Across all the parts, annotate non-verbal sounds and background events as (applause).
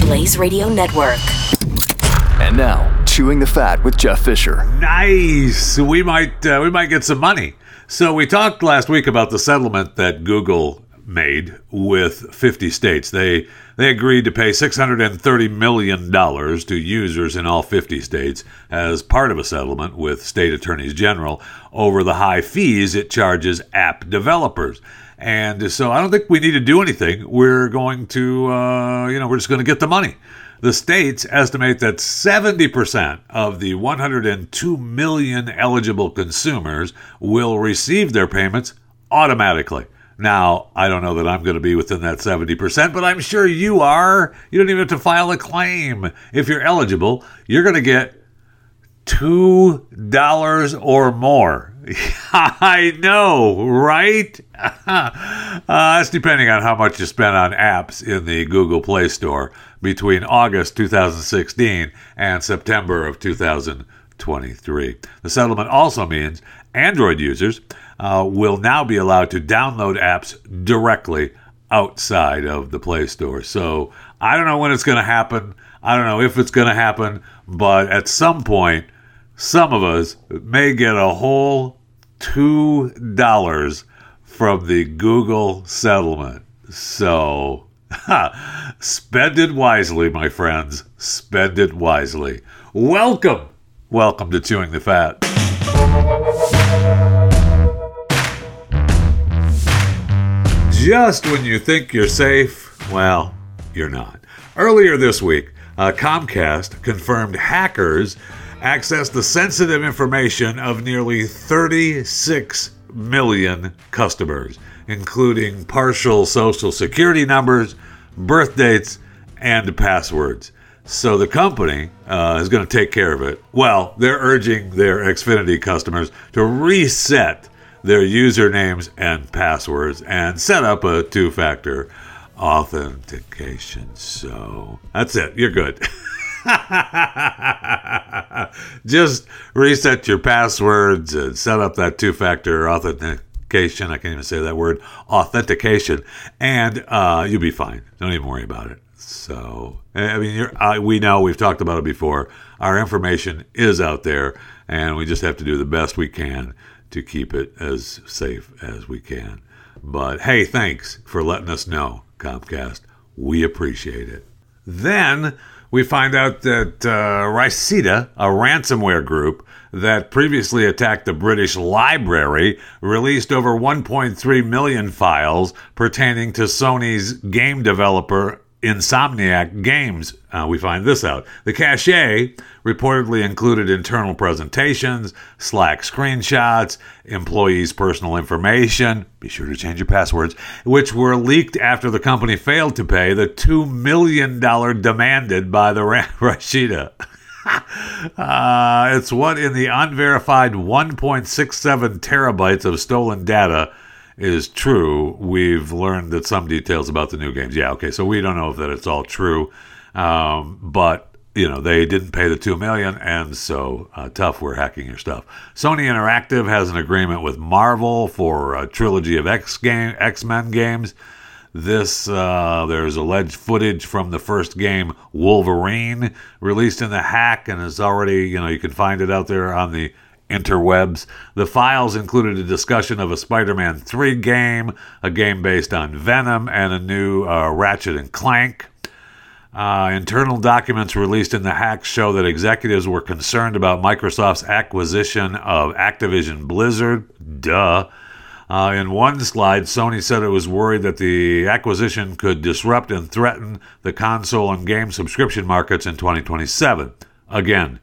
Blaze Radio Network. And now, chewing the fat with Jeff Fisher. Nice. We might uh, we might get some money. So we talked last week about the settlement that Google made with 50 states. They they agreed to pay 630 million dollars to users in all 50 states as part of a settlement with state attorneys general over the high fees it charges app developers. And so I don't think we need to do anything. We're going to, uh, you know, we're just going to get the money. The states estimate that 70% of the 102 million eligible consumers will receive their payments automatically. Now, I don't know that I'm going to be within that 70%, but I'm sure you are. You don't even have to file a claim. If you're eligible, you're going to get $2 or more (laughs) I know, right? (laughs) uh, that's depending on how much you spent on apps in the Google Play Store between August 2016 and September of 2023. The settlement also means Android users uh, will now be allowed to download apps directly outside of the Play Store. So I don't know when it's going to happen. I don't know if it's going to happen, but at some point, some of us may get a whole $2 from the Google settlement. So spend it wisely, my friends. Spend it wisely. Welcome. Welcome to Chewing the Fat. Just when you think you're safe, well, you're not. Earlier this week, uh, Comcast confirmed hackers accessed the sensitive information of nearly 36 million customers, including partial social security numbers, birth dates, and passwords. So the company uh, is going to take care of it. Well, they're urging their Xfinity customers to reset their usernames and passwords and set up a two factor authentication. So that's it. You're good. (laughs) (laughs) Just reset your passwords and set up that two factor authentication. I can't even say that word authentication, and uh, you'll be fine. Don't even worry about it. So, I mean, we know we've talked about it before. Our information is out there, and we just have to do the best we can to keep it as safe as we can. But hey, thanks for letting us know, Comcast. We appreciate it. Then we find out that uh, a ransomware group that previously attacked the British Library, released over 1.3 million files pertaining to Sony's game developer Insomniac Games. Uh, we find this out. The cache reportedly included internal presentations, Slack screenshots, employees' personal information. Be sure to change your passwords, which were leaked after the company failed to pay the $2 million demanded by the (laughs) Rhysida. (laughs) uh, it's what in the unverified 1.67 terabytes of stolen data is true, we've learned that some details about the new games. Yeah, okay, so we don't know if that it's all true, um, but you know they didn't pay the two million, and so uh, tough. We're hacking your stuff. Sony Interactive has an agreement with Marvel for a trilogy of X game X Men games. This uh, there's alleged footage from the first game Wolverine released in the hack, and is already you know you can find it out there on the interwebs. The files included a discussion of a Spider Man 3 game, a game based on Venom, and a new uh, Ratchet and Clank. Uh, internal documents released in the hack show that executives were concerned about Microsoft's acquisition of Activision Blizzard. Duh. Uh, in one slide, Sony said it was worried that the acquisition could disrupt and threaten the console and game subscription markets in 2027. Again,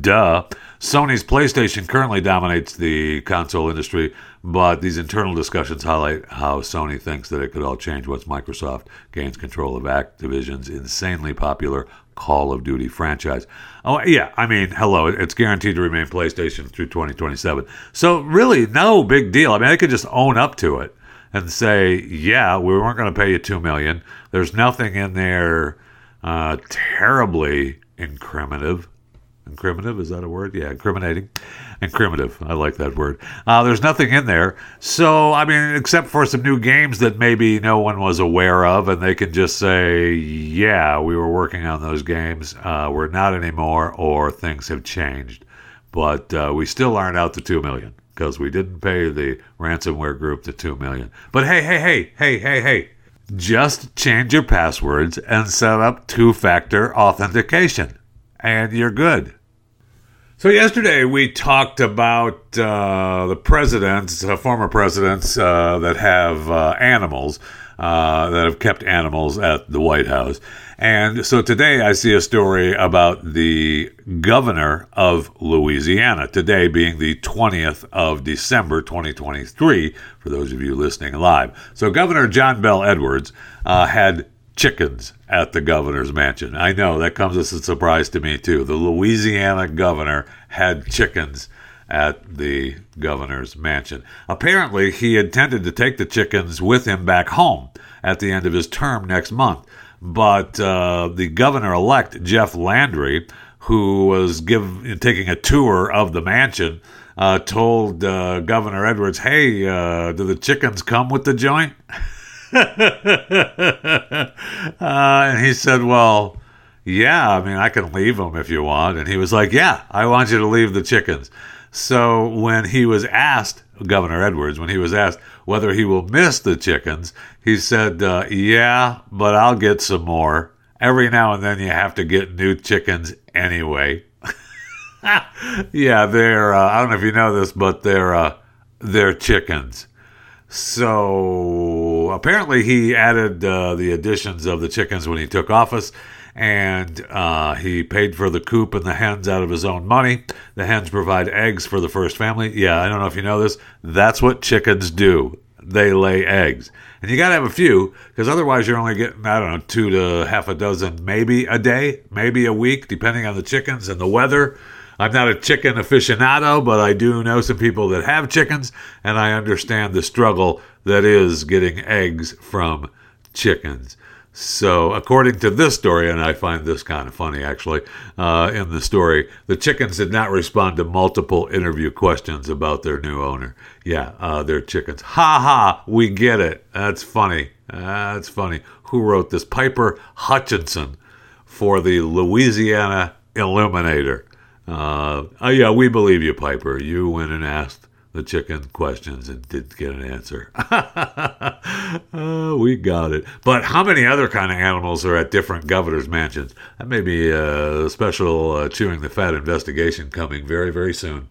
Duh. Sony's PlayStation currently dominates the console industry, but these internal discussions highlight how Sony thinks that it could all change once Microsoft gains control of Activision's insanely popular Call of Duty franchise. Oh, yeah, I mean, hello, it's guaranteed to remain PlayStation through 2027. So, really, no big deal. I mean, they could just own up to it and say, yeah, we weren't going to pay you 2 million. There's nothing in there uh, terribly incriminative Incriminative, is that a word? Yeah, incriminating. Incriminative. I like that word. Uh, there's nothing in there. So, I mean, except for some new games that maybe no one was aware of, and they can just say, yeah, we were working on those games. Uh, we're not anymore, or things have changed. But uh, we still aren't out to 2 million because we didn't pay the ransomware group the 2 million. But hey, hey, hey, hey, hey, hey. Just change your passwords and set up two factor authentication and you're good. So yesterday we talked about uh, the presidents, uh, former presidents uh, that have uh, animals, uh, that have kept animals at the White House. And so today I see a story about the governor of Louisiana, today being the 20th of December 2023, for those of you listening live. So Governor John Bel Edwards uh, had chickens at the governor's mansion. I know that comes as a surprise to me too. The Louisiana governor had chickens at the governor's mansion. Apparently, he intended to take the chickens with him back home at the end of his term next month. But uh, the governor elect, Jeff Landry, who was give, taking a tour of the mansion, uh, told uh, Governor Edwards, Hey, uh, do the chickens come with the joint? (laughs) (laughs) uh, and he said, Well, yeah, I mean, I can leave them if you want. And he was like, Yeah, I want you to leave the chickens. So when he was asked, Governor Edwards, when he was asked whether he will miss the chickens, he said, uh, Yeah, but I'll get some more. Every now and then you have to get new chickens anyway. (laughs) yeah, they're, uh, I don't know if you know this, but they're, uh, they're chickens. So apparently, he added uh, the additions of the chickens when he took office, and uh, he paid for the coop and the hens out of his own money. The hens provide eggs for the first family. Yeah, I don't know if you know this. That's what chickens do. They lay eggs. And you got to have a few because otherwise you're only getting, I don't know, two to half a dozen, maybe a day, maybe a week, depending on the chickens and the weather. I'm not a chicken aficionado, but I do know some people that have chickens, and I understand the struggle that is getting eggs from chickens. So, according to this story, and I find this kind of funny actually, uh, in the story, the chickens did not respond to multiple interview questions about their new owner. Yeah, uh, they're chickens. Ha ha, we get it. That's funny. That's funny. Who wrote this? Piper Hutchinson for the Louisiana Illuminator. Uh, yeah, we believe you, Piper. You went and asked the chicken questions and didn't get an answer. (laughs) uh, we got it. But how many other kind of animals are at different governors' mansions? That may be a special uh, Chewing the Fat investigation coming very, very soon.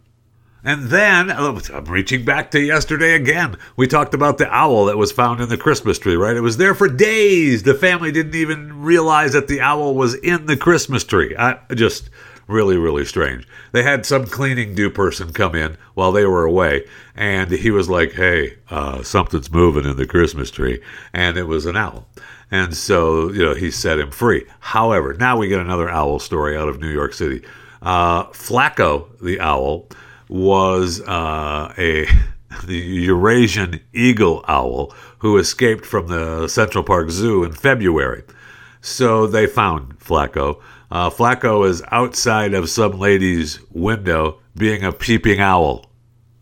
And then, oh, I'm reaching back to yesterday again. We talked about the owl that was found in the Christmas tree, right? It was there for days. The family didn't even realize that the owl was in the Christmas tree. I just really, really strange. They had some cleaning do person come in while they were away, and he was like, "Hey, uh, something's moving in the Christmas tree," and it was an owl. And so, you know, he set him free. However, now we get another owl story out of New York City. Uh, Flaco, the owl, was uh, a (laughs) the Eurasian eagle owl who escaped from the Central Park Zoo in February. So they found Flaco. Uh, Flaco is outside of some lady's window being a peeping owl.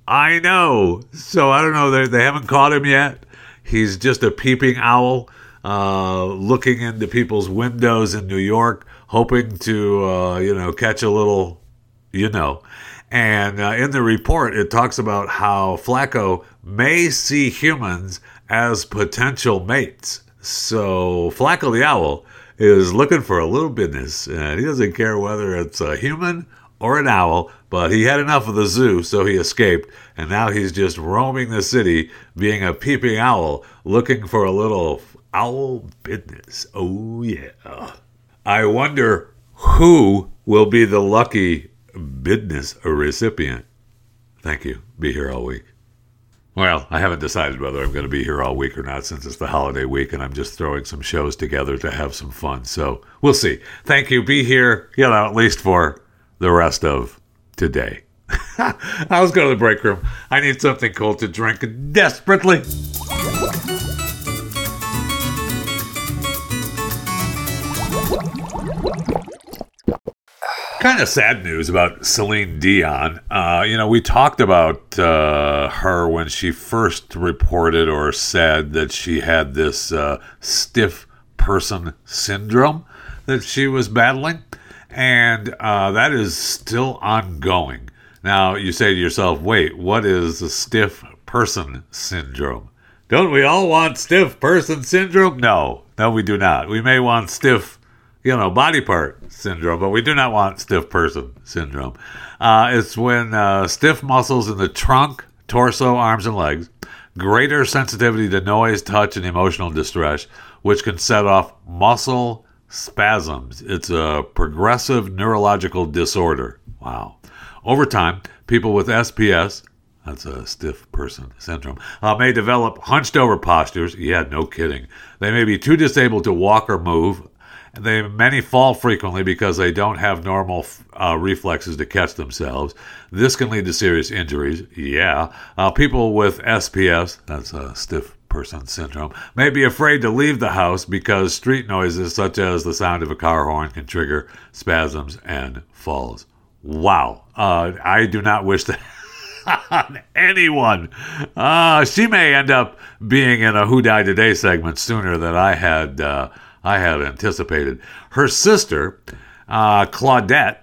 I know. So I don't know. They, they haven't caught him yet. He's just a peeping owl uh, looking into people's windows in New York, hoping to, uh, you know, catch a little, you know. And uh, in the report, it talks about how Flaco may see humans as potential mates. So Flaco the owl is looking for a little business, and he doesn't care whether it's a human or an owl, but he had enough of the zoo, so he escaped, and now he's just roaming the city, being a peeping owl, looking for a little owl business. Oh, yeah. I wonder who will be the lucky business recipient. Thank you. Be here all week. Well, I haven't decided whether I'm going to be here all week or not since it's the holiday week and I'm just throwing some shows together to have some fun. So we'll see. Thank you. Be here, you know, at least for the rest of today. (laughs) I was going to the break room. I need something cold to drink desperately. Kind of sad news about Celine Dion. Uh, you know, we talked about uh, her when she first reported or said that she had this uh, stiff person syndrome that she was battling, and uh, that is still ongoing. Now, you say to yourself, wait, what is the stiff person syndrome? Don't we all want stiff person syndrome? No, no, we do not. We may want stiff you know, body part syndrome, but we do not want stiff person syndrome. Uh, it's when uh, stiff muscles in the trunk, torso, arms, and legs, greater sensitivity to noise, touch, and emotional distress, which can set off muscle spasms. It's a progressive neurological disorder. Wow. Over time, people with SPS, that's a stiff person syndrome, uh, may develop hunched over postures. Yeah, no kidding. They may be too disabled to walk or move, they many fall frequently because they don't have normal uh, reflexes to catch themselves. This can lead to serious injuries. Yeah, uh, people with SPS, that's a stiff person syndrome, may be afraid to leave the house because street noises such as the sound of a car horn can trigger spasms and falls. Wow, uh, I do not wish that. (laughs) on anyone. Uh, she may end up being in a Who Died Today segment sooner than I had uh, I had anticipated. Her sister, uh, Claudette,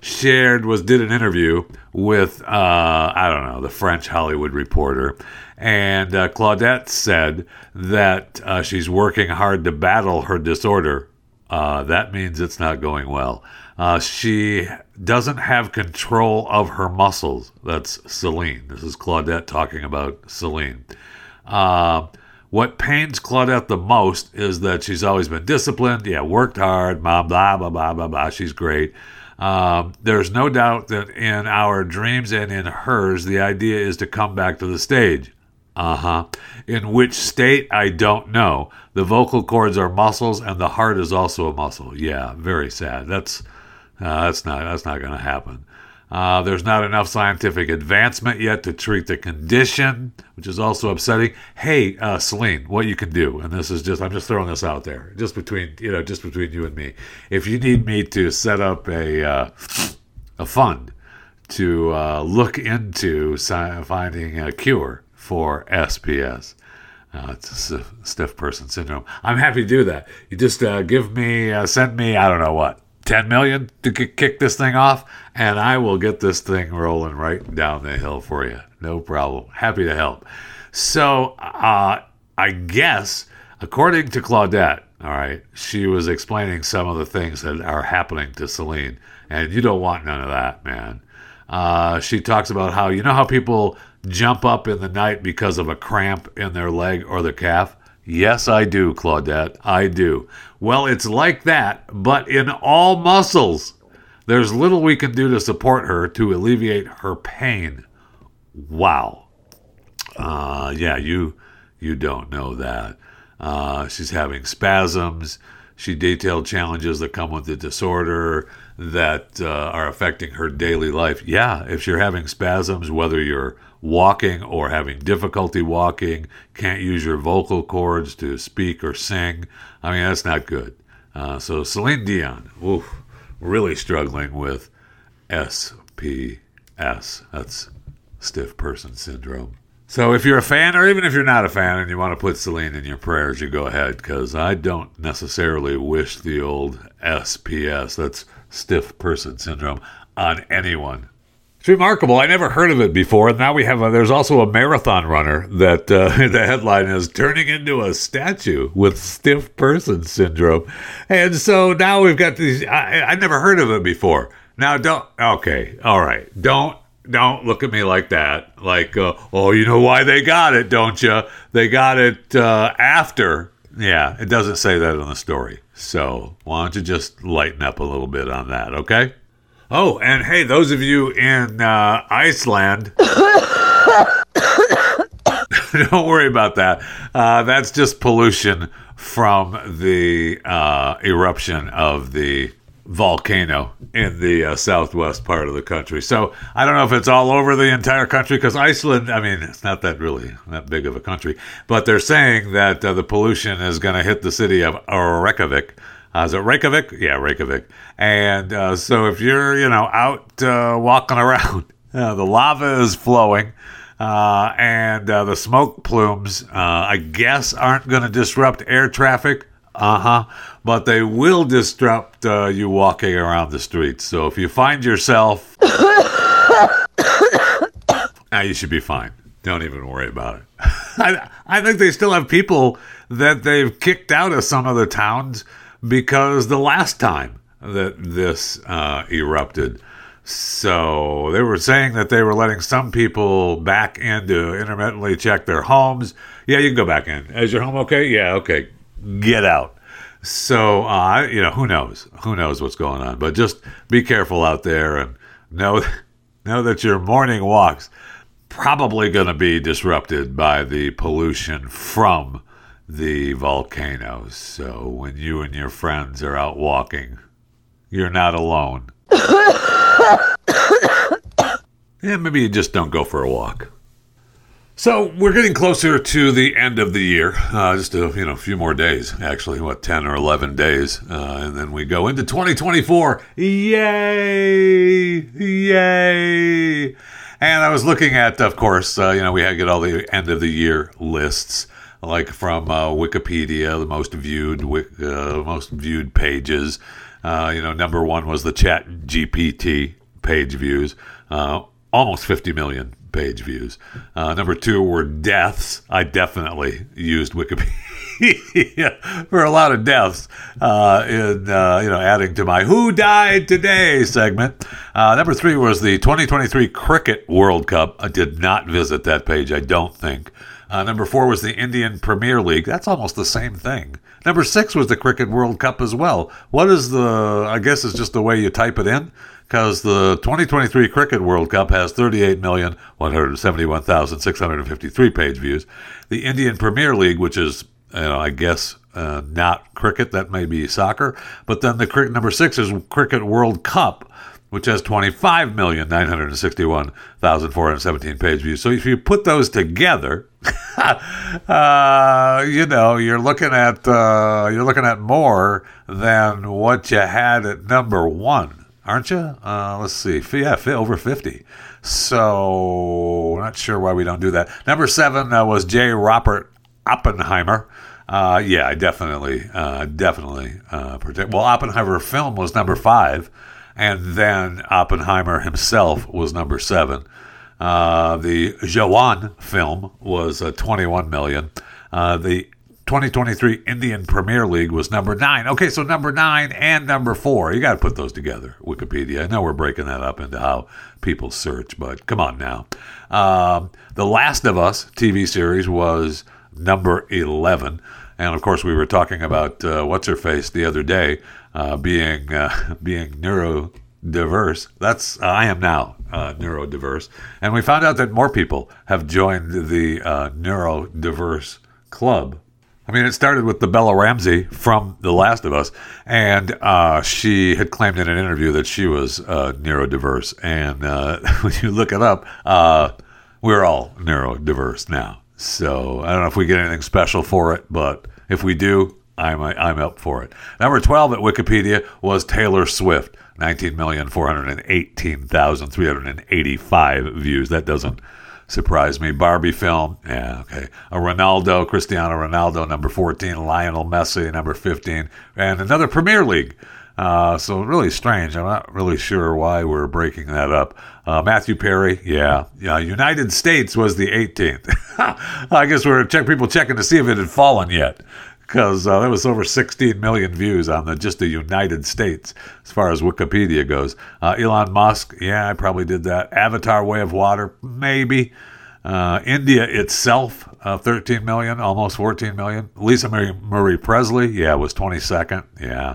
shared was did an interview with uh, I don't know the French Hollywood reporter, and uh, Claudette said that uh, she's working hard to battle her disorder. Uh, that means it's not going well. Uh, she doesn't have control of her muscles. That's Celine. This is Claudette talking about Celine. What pains Claudette the most is that she's always been disciplined, yeah, worked hard, blah, blah, blah, blah, blah, blah. She's great. Um, there's no doubt that in our dreams and in hers, the idea is to come back to the stage. Uh huh. In which state, I don't know. The vocal cords are muscles, and the heart is also a muscle. Yeah, very sad. That's uh, that's not that's not going to happen. Uh, there's not enough scientific advancement yet to treat the condition, which is also upsetting. Hey, uh, Celine, what you can do, and this is just I'm just throwing this out there, just between you know, just between you and me. If you need me to set up a uh, a fund to uh, look into finding a cure for SPS. Uh, it's a stiff person syndrome. I'm happy to do that. You just uh, give me, uh, send me, I don't know what, 10 million to kick this thing off and I will get this thing rolling right down the hill for you. No problem. Happy to help. So, uh, I guess, according to Claudette, all right, she was explaining some of the things that are happening to Celine, and you don't want none of that, man. Uh, she talks about how, you know, how people jump up in the night because of a cramp in their leg or their calf? Yes, I do, Claudette. I do. Well, it's like that, but in all muscles. There's little we can do to support her to alleviate her pain. Wow. Uh, yeah, you you don't know that. Uh, she's having spasms. She detailed challenges that come with the disorder that uh, are affecting her daily life. Yeah, if you're having spasms, whether you're walking or having difficulty walking, can't use your vocal cords to speak or sing, I mean, that's not good. Uh, so Celine Dion, oof really struggling with SPS. That's stiff person syndrome. So if you're a fan, or even if you're not a fan and you want to put Celine in your prayers, you go ahead, because I don't necessarily wish the old SPS, that's stiff person syndrome, on anyone. It's remarkable. I never heard of it before. Now we have a, there's also a marathon runner that uh, (laughs) the headline is turning into a statue with stiff person syndrome. And so now we've got these. I, I never heard of it before. Now don't. Okay, all right. Don't don't look at me like that. Like, uh, oh, you know why they got it, don't you? They got it uh, after. Yeah, it doesn't say that in the story. So why don't you just lighten up a little bit on that, okay? Oh, and hey, those of you in uh, Iceland, (coughs) don't worry about that. Uh, that's just pollution from the uh, eruption of the volcano in the uh, southwest part of the country. So I don't know if it's all over the entire country because Iceland, I mean, it's not that really that big of a country, but they're saying that uh, the pollution is going to hit the city of Reykjavik. Uh, is it Reykjavik? Yeah, Reykjavik. And uh, so if you're, you know, out uh, walking (laughs) around, uh, the lava is flowing. and the smoke plumes, I guess, aren't going to disrupt air traffic uh huh. But they will disrupt uh, you walking around the streets. So if you find yourself. now (coughs) you should be fine. Don't even worry about it. (laughs) I, I think they still have people that they've kicked out of some of the towns because the last time that this uh, erupted. So they were saying that they were letting some people back in to intermittently check their homes. Yeah, you can go back in. Is your home okay? Yeah, okay get out. So, uh, you know, who knows? Who knows what's going on? But just be careful out there and know, (laughs) know that your morning walks probably going to be disrupted by the pollution from the volcanoes. So when you and your friends are out walking, you're not alone. (coughs) yeah, maybe you just don't go for a walk. So we're getting closer to the end of the year. Uh, just a you know few more days, actually, what ten or eleven days, uh, and then we go into 2024. Yay! Yay! And I was looking at, of course, uh, you know, we had get all the end of the year lists, like from uh, Wikipedia, the most viewed, uh, most viewed pages. Uh, you know, number one was the Chat GPT page views, almost 50 million page views. Uh, number two were deaths. I definitely used Wikipedia (laughs) for a lot of deaths uh, in uh, you know adding to my "Who Died Today" segment. Uh, number three was the 2023 Cricket World Cup. I did not visit that page. I don't think. Uh, number four was the Indian Premier League. That's almost the same thing. Number six was the Cricket World Cup as well. What is the? I guess it's just the way you type it in because the 2023 Cricket World Cup has 38,171,653 page views. The Indian Premier League, which is, you know, I guess uh, not cricket, that may be soccer, but then the cricket number six is Cricket World Cup, which has 25,961,417 page views. So if you put those together, (laughs) uh, you know, you're looking at uh, you're looking at more than what you had at number one aren't you? Uh, let's see. Yeah, over 50. So, not sure why we don't do that. Number seven uh, was J. Robert Oppenheimer. Uh, yeah, I definitely, uh, definitely predict. Well, Oppenheimer film was number five, and then Oppenheimer himself was number seven. Uh, the Jawan film was uh, 21 million. Uh, the 2023 Indian Premier League was number nine. Okay, so number nine and number four. You got to put those together, Wikipedia. I know we're breaking that up into how people search, but come on now. Um, the Last of Us TV series was number 11. And of course, we were talking about uh, what's her face the other day uh, being uh, (laughs) being neurodiverse. That's I am now uh, neurodiverse, and we found out that more people have joined the uh, neurodiverse club I mean, it started with the Bella Ramsey from The Last of Us, and uh, she had claimed in an interview that she was uh, neurodiverse. And uh, (laughs) when you look it up, uh, we're all neurodiverse now. So I don't know if we get anything special for it, but if we do, I'm I'm up for it. Number twelve at Wikipedia was Taylor Swift, nineteen million four hundred eighteen thousand three hundred eighty-five views. That doesn't surprise me. Barbie film, yeah, okay. A Ronaldo, Cristiano Ronaldo, number 14. Lionel Messi, number 15. And another Premier League. Uh, so really strange. I'm not really sure why we're breaking that up. Uh, Matthew Perry, yeah, yeah. United States was the 18th. (laughs) I guess we're check people checking to see if it had fallen yet because uh, there was over 16 million views on the just the United States as far as Wikipedia goes. Uh, Elon Musk, yeah, I probably did that. Avatar: Way of Water, maybe. Uh, India itself, uh, 13 million, almost 14 million. Lisa Marie, Marie Presley, yeah, was 22nd. Yeah.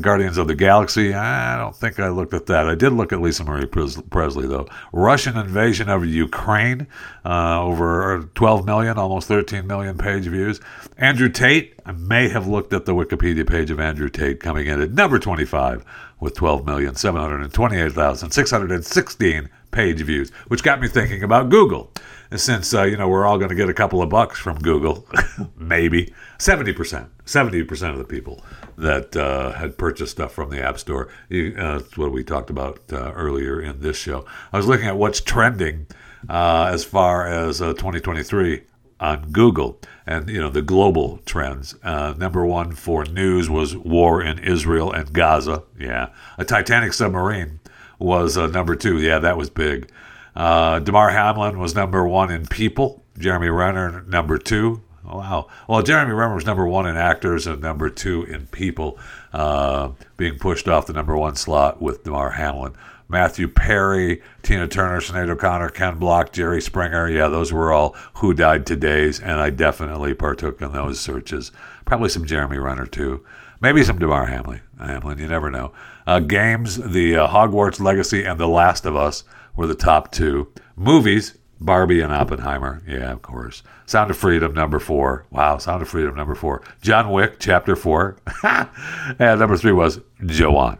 Guardians of the Galaxy. I don't think I looked at that. I did look at Lisa Marie Presley, though. Russian invasion of Ukraine, uh, over 12 million, almost 13 million page views. Andrew Tate, I may have looked at the Wikipedia page of Andrew Tate coming in at number 25 with 12,728,616 page views, which got me thinking about Google. Since, uh, you know, we're all going to get a couple of bucks from Google, (laughs) maybe 70%, 70% of the people that uh, had purchased stuff from the App Store. You, uh, that's what we talked about uh, earlier in this show. I was looking at what's trending uh, as far as uh, 2023 on Google and you know the global trends. Uh, number one for news was war in Israel and Gaza. Yeah, a Titanic submarine was uh, number two. Yeah, that was big. Uh, Damar Hamlin was number one in people. Jeremy Renner number two. Wow. Well, Jeremy Renner was number one in actors and number two in people, uh, being pushed off the number one slot with Damar Hamlin. Matthew Perry, Tina Turner, Sinead O'Connor, Ken Block, Jerry Springer. Yeah, those were all who died today's, and I definitely partook in those searches. Probably some Jeremy Renner too. Maybe some Damar Hamlin. Hamlin, you never know. Uh, games, the uh, Hogwarts Legacy and The Last of Us were the top two. Movies, Barbie and Oppenheimer. Yeah, of course. Sound of Freedom, number four. Wow, Sound of Freedom, number four. John Wick, chapter four. (laughs) and number three was Jawan.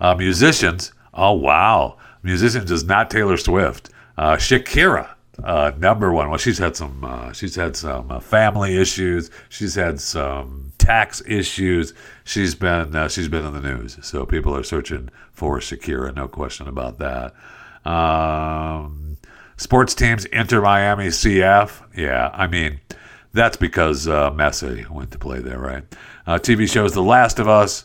Uh, musicians, Oh wow, Musicians is not Taylor Swift. Uh, Shakira, uh, number one. Well, she's had some. Uh, she's had some uh, family issues. She's had some tax issues. She's been. Uh, she's been in the news. So people are searching for Shakira. No question about that. Um, sports teams Inter Miami CF. Yeah, I mean that's because uh, Messi went to play there, right? TV shows The Last of Us.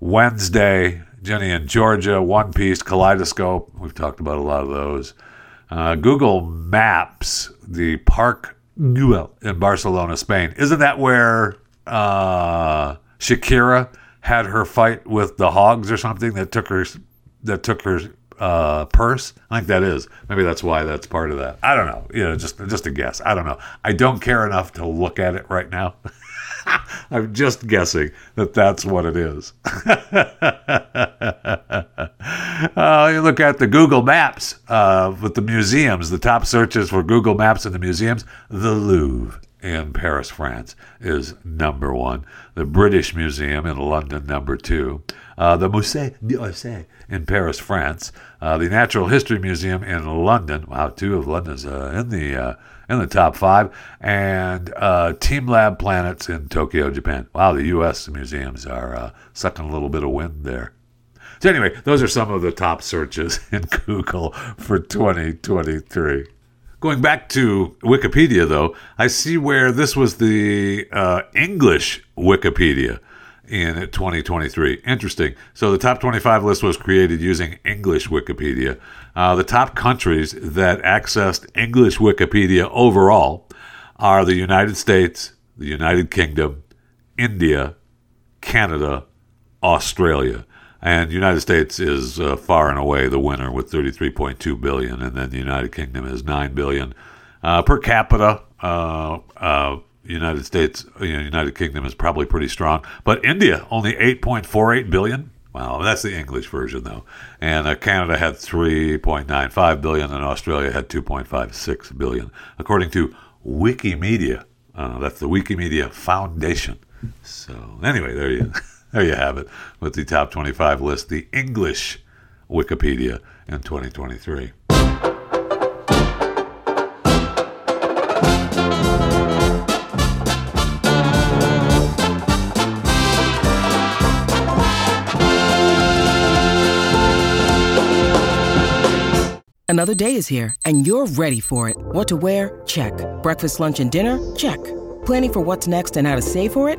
Wednesday, Ginny in Georgia, One Piece, Kaleidoscope. We've talked about a lot of those. Uh, Google Maps, the Park Güell in Barcelona, Spain. Isn't that where uh, Shakira had her fight with the hogs or something that took her that took her uh, purse? I think that is. Maybe that's why that's part of that. I don't know. You know, just just a guess. I don't know. I don't care enough to look at it right now. (laughs) I'm just guessing that that's what it is. (laughs) uh, you look at the Google Maps uh, with the museums, the top searches for Google Maps in the museums, the Louvre in Paris, France is number one. The British Museum in London, number two. Uh, the Musée d'Orsay in Paris, France. Uh, the Natural History Museum in London. Wow, two of London's uh, in the uh, in the top five. And uh, teamLab Planets in Tokyo, Japan. Wow, the U.S. museums are uh, sucking a little bit of wind there. So anyway, those are some of the top searches (laughs) in Google for 2023. Going back to Wikipedia, though, I see where this was the uh, English Wikipedia in 2023. Interesting. So the top 25 list was created using English Wikipedia. Uh, the top countries that accessed English Wikipedia overall are the United States, the United Kingdom, India, Canada, Australia. And the United States is uh, far and away the winner with 33.2 billion, and then the United Kingdom is 9 billion. Uh, per capita, uh, uh United States, you know, United Kingdom is probably pretty strong, but India only 8.48 billion. Wow, that's the English version though. And uh, Canada had 3.95 billion, and Australia had 2.56 billion, according to Wikimedia. Uh, that's the Wikimedia Foundation. So anyway, there you. There you have it with the top 25 list, the English Wikipedia in 2023. Another day is here, and you're ready for it. What to wear? Check. Breakfast, lunch, and dinner? Check. Planning for what's next and how to save for it?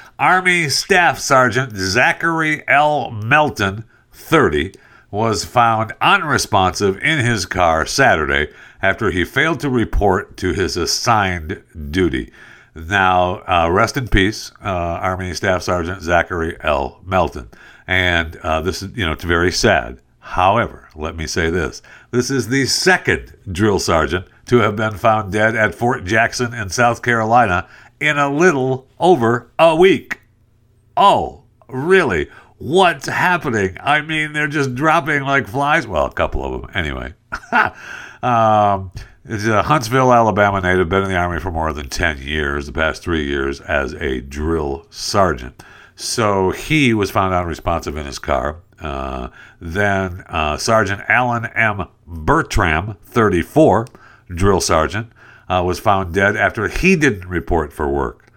Army Staff Sergeant Zachary L. Melton, 30, was found unresponsive in his car Saturday after he failed to report to his assigned duty. Now, uh, rest in peace, uh, Army Staff Sergeant Zachary L. Melton. And uh, this is, you know, it's very sad. However, let me say this this is the second drill sergeant to have been found dead at Fort Jackson in South Carolina in a little over a week. Oh, really? What's happening? I mean, they're just dropping like flies. Well, a couple of them, anyway. (laughs) um, it's a Huntsville, Alabama native, been in the Army for more than 10 years, the past three years as a drill sergeant. So he was found unresponsive in his car. Uh, then uh, Sergeant Allen M. Burtram, 34, drill sergeant, uh, was found dead after he didn't report for work.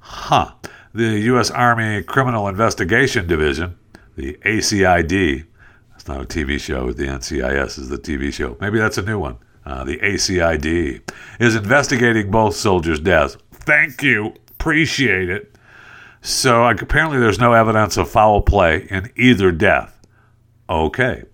Huh. The U.S. Army Criminal Investigation Division, the ACID, it's not a TV show, the NCIS is the TV show. Maybe that's a new one. Uh, the ACID is investigating both soldiers' deaths. Thank you. Appreciate it. So apparently, there's no evidence of foul play in either death. Okay.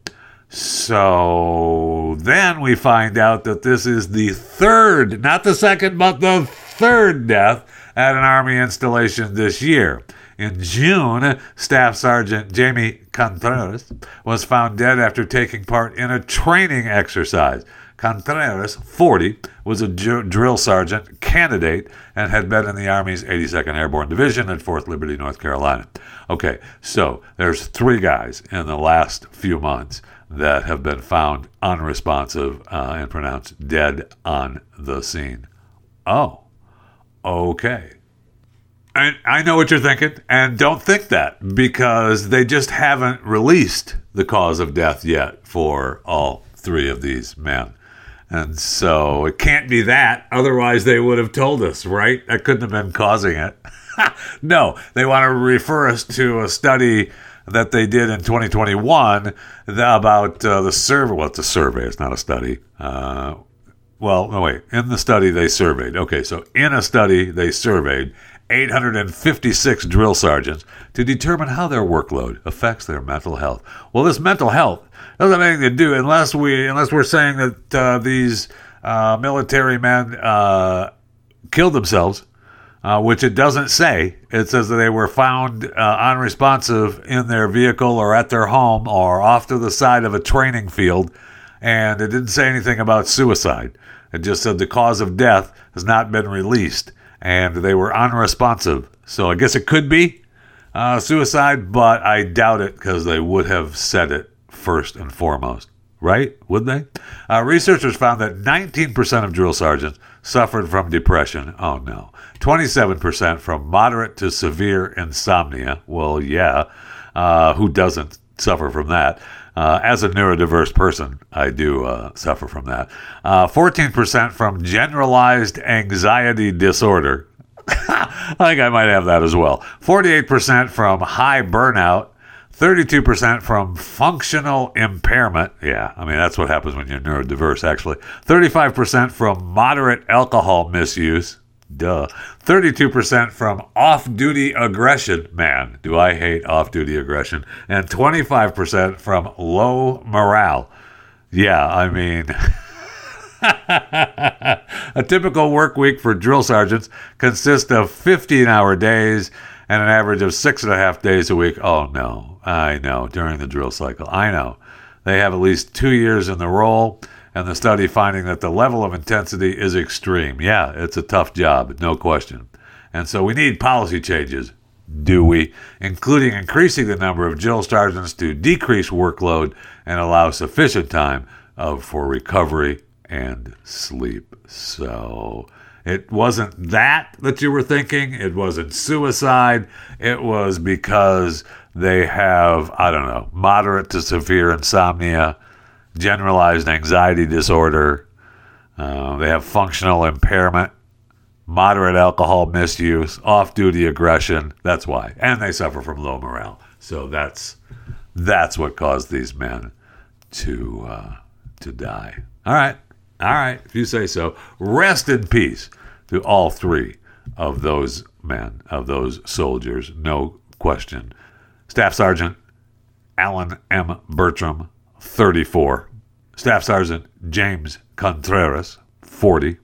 So then we find out that this is the third, not the second, but the third death at an Army installation this year. In June, Staff Sergeant Jamie Contreras was found dead after taking part in a training exercise. Contreras, 40, was a drill sergeant candidate and had been in the Army's 82nd Airborne Division at Fort Liberty, North Carolina. Okay, so there's three guys in the last few months that have been found unresponsive uh, and pronounced dead on the scene. Oh, okay. And I know what you're thinking, and don't think that because they just haven't released the cause of death yet for all three of these men. And so it can't be that. Otherwise, they would have told us, right? That couldn't have been causing it. (laughs) no, they want to refer us to a study that they did in 2021 about uh, the survey. Well, it's a survey, it's not a study. Uh, well, no, wait. In the study, they surveyed. Okay, so in a study, they surveyed 856 drill sergeants to determine how their workload affects their mental health. Well, this mental health doesn't have anything to do unless we unless we're saying that uh, these uh, military men uh, killed themselves, uh, which it doesn't say. It says that they were found uh, unresponsive in their vehicle or at their home or off to the side of a training field, and it didn't say anything about suicide. It just said the cause of death has not been released, and they were unresponsive. So I guess it could be uh, suicide, but I doubt it because they would have said it first and foremost, right? Wouldn't they? Uh, researchers found that 19% of drill sergeants suffered from depression. Oh no. 27% from moderate to severe insomnia. Well, yeah. Uh, who doesn't suffer from that? Uh, as a neurodiverse person, I do uh, suffer from that. Uh, 14% from generalized anxiety disorder. (laughs) I think I might have that as well. 48% from high burnout. 32% from functional impairment. Yeah, I mean, that's what happens when you're neurodiverse, actually. 35% from moderate alcohol misuse. Duh. 32% from off duty aggression. Man, do I hate off duty aggression. And 25% from low morale. Yeah, I mean. (laughs) a typical work week for drill sergeants consists of 15 hour days and an average of six and a half days a week. Oh, no. I know, during the drill cycle. I know. They have at least two years in the role, and the study finding that the level of intensity is extreme. Yeah, it's a tough job, no question. And so we need policy changes, do we? Including increasing the number of drill sergeants to decrease workload and allow sufficient time of, for recovery and sleep. So it wasn't that that you were thinking. It wasn't suicide. It was because they have, I don't know, moderate to severe insomnia, generalized anxiety disorder. Uh, they have functional impairment, moderate alcohol misuse, off duty aggression. That's why. And they suffer from low morale. So that's that's what caused these men to uh, to die. All right. All right, if you say so. Rest in peace to all three of those men, of those soldiers, no question. Staff Sergeant Allen M. Burtram, 34. Staff Sergeant James Contreras, 40.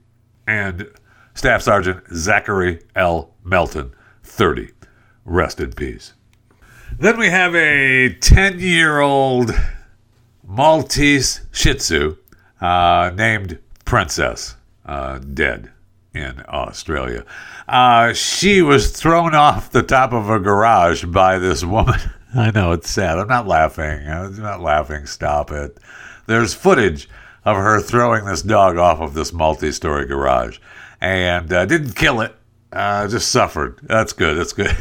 And Staff Sergeant Zachary L. Melton, 30. Rest in peace. Then we have a 10 year old Maltese Shih Tzu uh, named Princess, uh, dead in Australia. Uh, she was thrown off the top of a garage by this woman. (laughs) I know it's sad. I'm not laughing. I'm not laughing. Stop it. There's footage of her throwing this dog off of this multi story garage and uh, didn't kill it, uh, just suffered. That's good. That's good.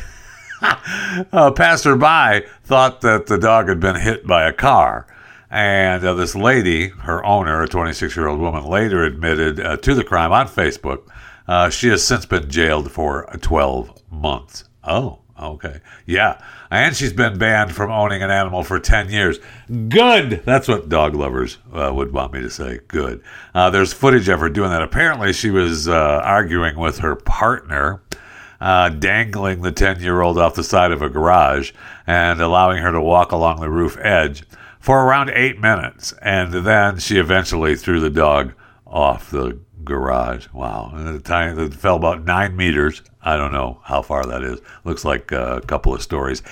(laughs) a passerby thought that the dog had been hit by a car. And uh, this lady, her owner, a 26 year old woman, later admitted uh, to the crime on Facebook. Uh, she has since been jailed for 12 months. Oh, okay. Yeah. And she's been banned from owning an animal for 10 years. Good. That's what dog lovers uh, would want me to say. Good. Uh, there's footage of her doing that. Apparently, she was uh, arguing with her partner. Uh, dangling the 10 year old off the side of a garage and allowing her to walk along the roof edge for around eight minutes. And then she eventually threw the dog off the garage. Wow. And the time it fell about nine meters. I don't know how far that is. Looks like a couple of stories.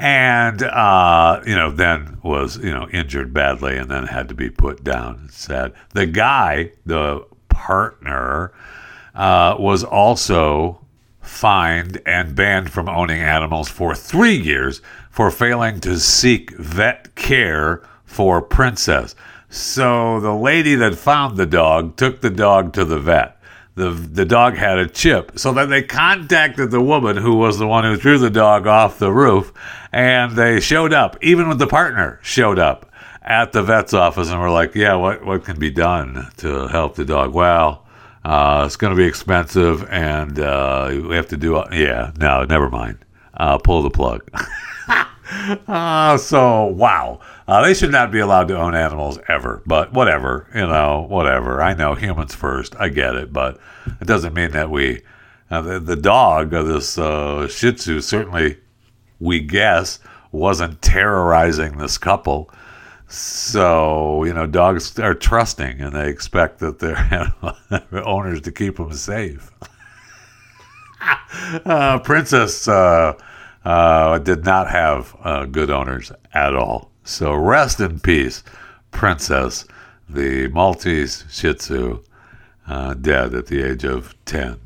And, uh, you know, then was, you know, injured badly and then had to be put down. It's sad. The guy, the partner, uh, was also fined and banned from owning animals for three years for failing to seek vet care for Princess. So the lady that found the dog took the dog to the vet. The, the dog had a chip. So then they contacted the woman who was the one who threw the dog off the roof, and they showed up. Even with the partner showed up at the vet's office and were like, "Yeah, what what can be done to help the dog?" Well, uh, it's going to be expensive, and uh, we have to do. Yeah, no, never mind. Uh, pull the plug. (laughs) uh, (laughs) so wow, uh, they should not be allowed to own animals ever. But whatever, you know, whatever. I know humans first. I get it, but it doesn't mean that we. Uh, the, the dog of this uh, Shih Tzu certainly, we guess, wasn't terrorizing this couple. So, you know, dogs are trusting and they expect that their (laughs) owners to keep them safe. (laughs) uh, Princess uh, did not have uh, good owners at all. So, rest in peace, Princess, the Maltese Shih Tzu, uh, dead at the age of 10.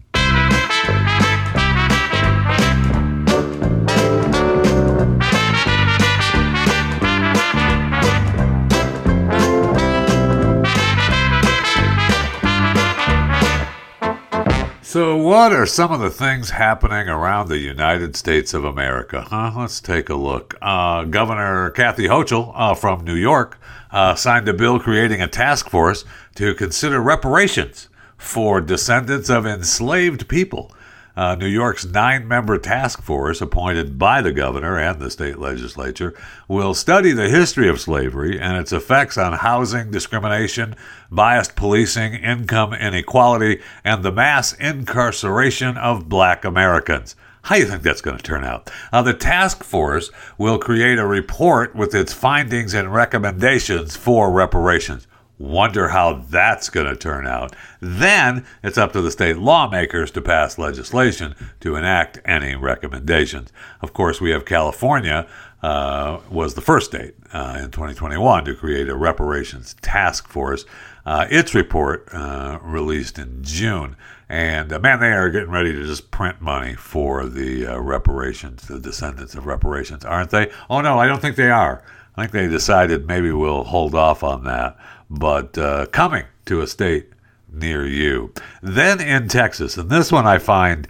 So, what are some of the things happening around the United States of America? Huh? Let's take a look. Uh, Governor Kathy Hochul uh, from New York uh, signed a bill creating a task force to consider reparations for descendants of enslaved people. Uh, New York's nine member task force, appointed by the governor and the state legislature, will study the history of slavery and its effects on housing, discrimination, biased policing, income inequality, and the mass incarceration of black Americans. How do you think that's going to turn out? Uh, the task force will create a report with its findings and recommendations for reparations. Wonder how that's going to turn out. Then it's up to the state lawmakers to pass legislation to enact any recommendations. Of course, we have California uh, was the first state uh, in 2021 to create a reparations task force. Uh, its report uh, released in June, and uh, man, they are getting ready to just print money for the uh, reparations, the descendants of reparations, aren't they? Oh no, I don't think they are. I think they decided maybe we'll hold off on that but uh, coming to a state near you. Then in Texas, and this one I find,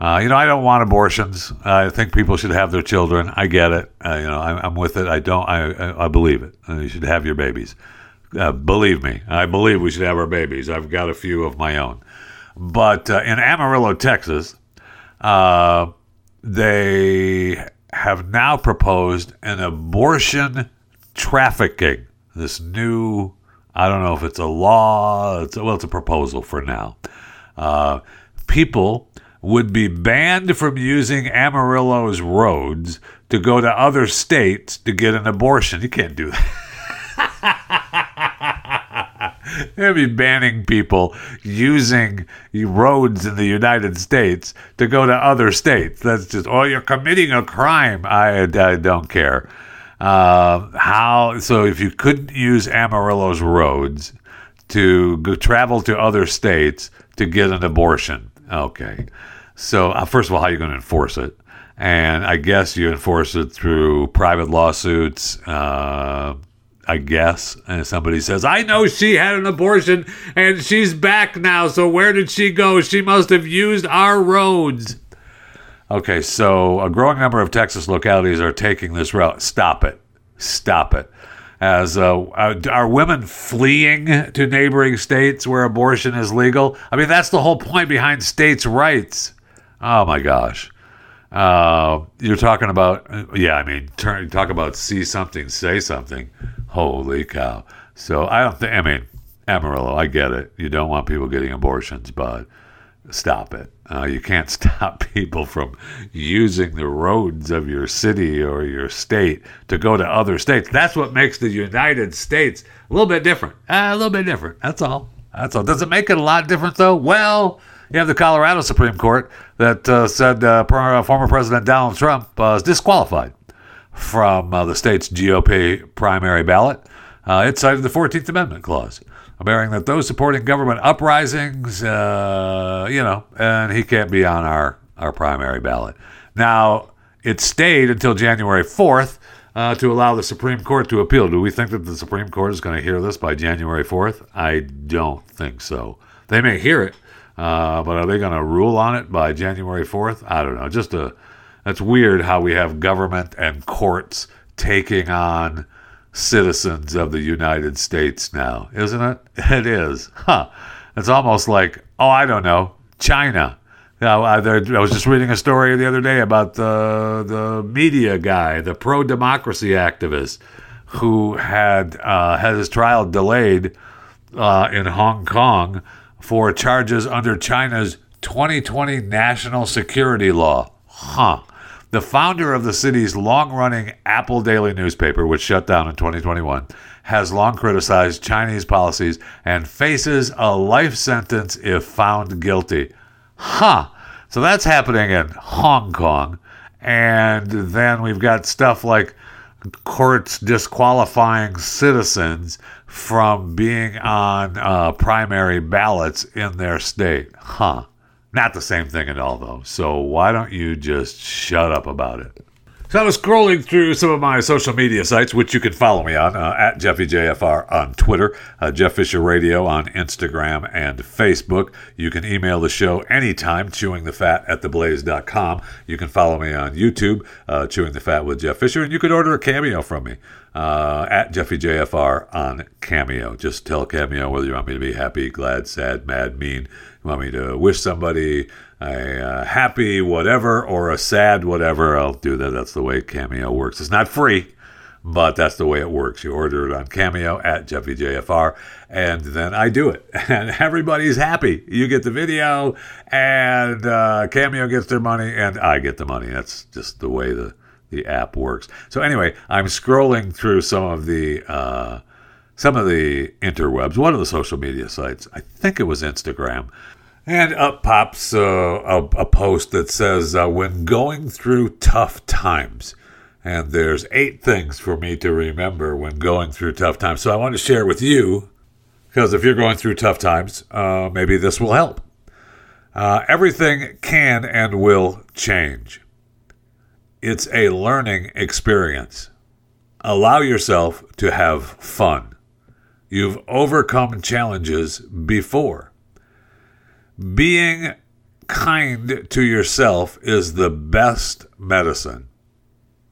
uh, you know, I don't want abortions. I think people should have their children. I get it. Uh, you know, I'm, I'm, with it. I don't. I I believe it. Uh, you should have your babies. Uh, believe me, I believe we should have our babies. I've got a few of my own. But uh, in Amarillo, Texas, they have now proposed an abortion trafficking. This new I don't know if it's a law. It's, well, it's a proposal for now. Uh, people would be banned from using Amarillo's roads to go to other states to get an abortion. You can't do that. (laughs) They'd be banning people using roads in the United States to go to other states. That's just, oh, you're committing a crime. I, I don't care. Uh, how so? If you couldn't use Amarillo's roads to go, travel to other states to get an abortion, okay. So uh, first of all, how are you going to enforce it? And I guess you enforce it through private lawsuits. Uh, I guess. And somebody says, I know she had an abortion and she's back now. So where did she go? She must have used our roads. Okay, so a growing number of Texas localities are taking this route. Stop it. Stop it. As uh, are women fleeing to neighboring states where abortion is legal? I mean, that's the whole point behind states' rights. Oh my gosh. Uh, you're talking about, yeah, I mean, turn, talk about see something, say something. Holy cow. So I don't think, I mean, Amarillo, I get it. You don't want people getting abortions, but stop it. Uh, you can't (laughs) stop people from using the roads of your city or your state to go to other states. That's what makes the United States a little bit different. Uh, a little bit different. That's all. That's all. Does it make it a lot different, though? Well, you have the Colorado Supreme Court that uh, said uh, former President Donald Trump uh, is disqualified from uh, the state's GOP primary ballot. Uh, it cited the 14th Amendment clause, bearing that those supporting government uprisings, uh, you know, and he can't be on our, our primary ballot. Now, it stayed until January 4th uh, to allow the Supreme Court to appeal. Do we think that the Supreme Court is going to hear this by January 4th? I don't think so. They may hear it, uh, but are they going to rule on it by January 4th? I don't know. Just a that's weird how we have government and courts taking on citizens of the United States now, isn't it? It is. Huh. It's almost like, oh, I don't know, China. Now, I, I was just reading a story the other day about the the media guy, the pro democracy activist, who had uh, had his trial delayed uh, in Hong Kong for charges under China's 2020 national security law. Huh. The founder of the city's long running Apple Daily newspaper, which shut down in 2021, has long criticized Chinese policies and faces a life sentence if found guilty. Huh. So that's happening in Hong Kong. And then we've got stuff like courts disqualifying citizens from being on uh, primary ballots in their state. Huh. Not the same thing at all, though. So why don't you just shut up about it? So I was scrolling through some of my social media sites, which you can follow me on uh, at JeffyJFR on Twitter, uh, Jeff Fisher Radio on Instagram and Facebook. You can email the show anytime, chewingthefat at theblaze.com. You can follow me on YouTube, uh, Chewing the Fat with Jeff Fisher, and you can order a cameo from me uh, at JeffyJFR on Cameo. Just tell Cameo whether you want me to be happy, glad, sad, mad, mean you want me to wish somebody a uh, happy whatever or a sad whatever, I'll do that. That's the way Cameo works. It's not free, but that's the way it works. You order it on Cameo at JeffyJFR, and then I do it. (laughs) And everybody's happy. You get the video, and uh, Cameo gets their money, and I get the money. That's just the way the, the app works. So, anyway, I'm scrolling through some of the. Uh, some of the interwebs, one of the social media sites, I think it was Instagram, and up pops uh, a, a, post that says, uh, When going through tough times. And there's eight things for me to remember when going through tough times. So I want to share with you, because if you're going through tough times, uh, maybe this will help. Uh, everything can and will change. It's a learning experience. Allow yourself to have fun. You've overcome challenges before. Being kind to yourself is the best medicine.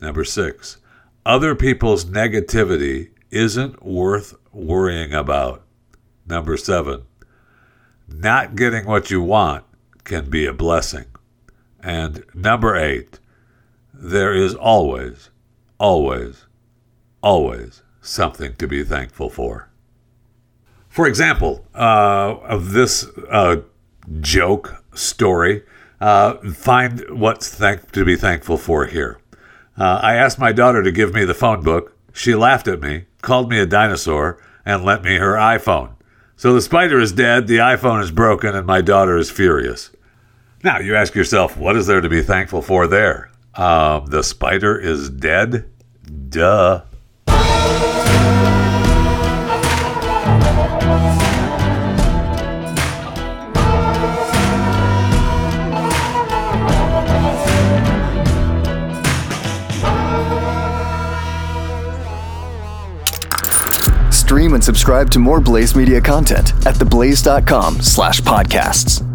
Number six, other people's negativity isn't worth worrying about. Number seven, not getting what you want can be a blessing. And number eight, there is always, always, always something to be thankful for. For example, uh, of this uh, joke story, uh, find what's thank- to be thankful for here. Uh, I asked my daughter to give me the phone book. She laughed at me. called me a dinosaur, and lent me her iPhone. So the spider is dead, the iPhone is broken, and my daughter is furious. Now, you ask yourself, what is there to be thankful for there? Um, the spider is dead? Duh. Stream and subscribe to more Blaze Media content at theblaze.com slash podcasts.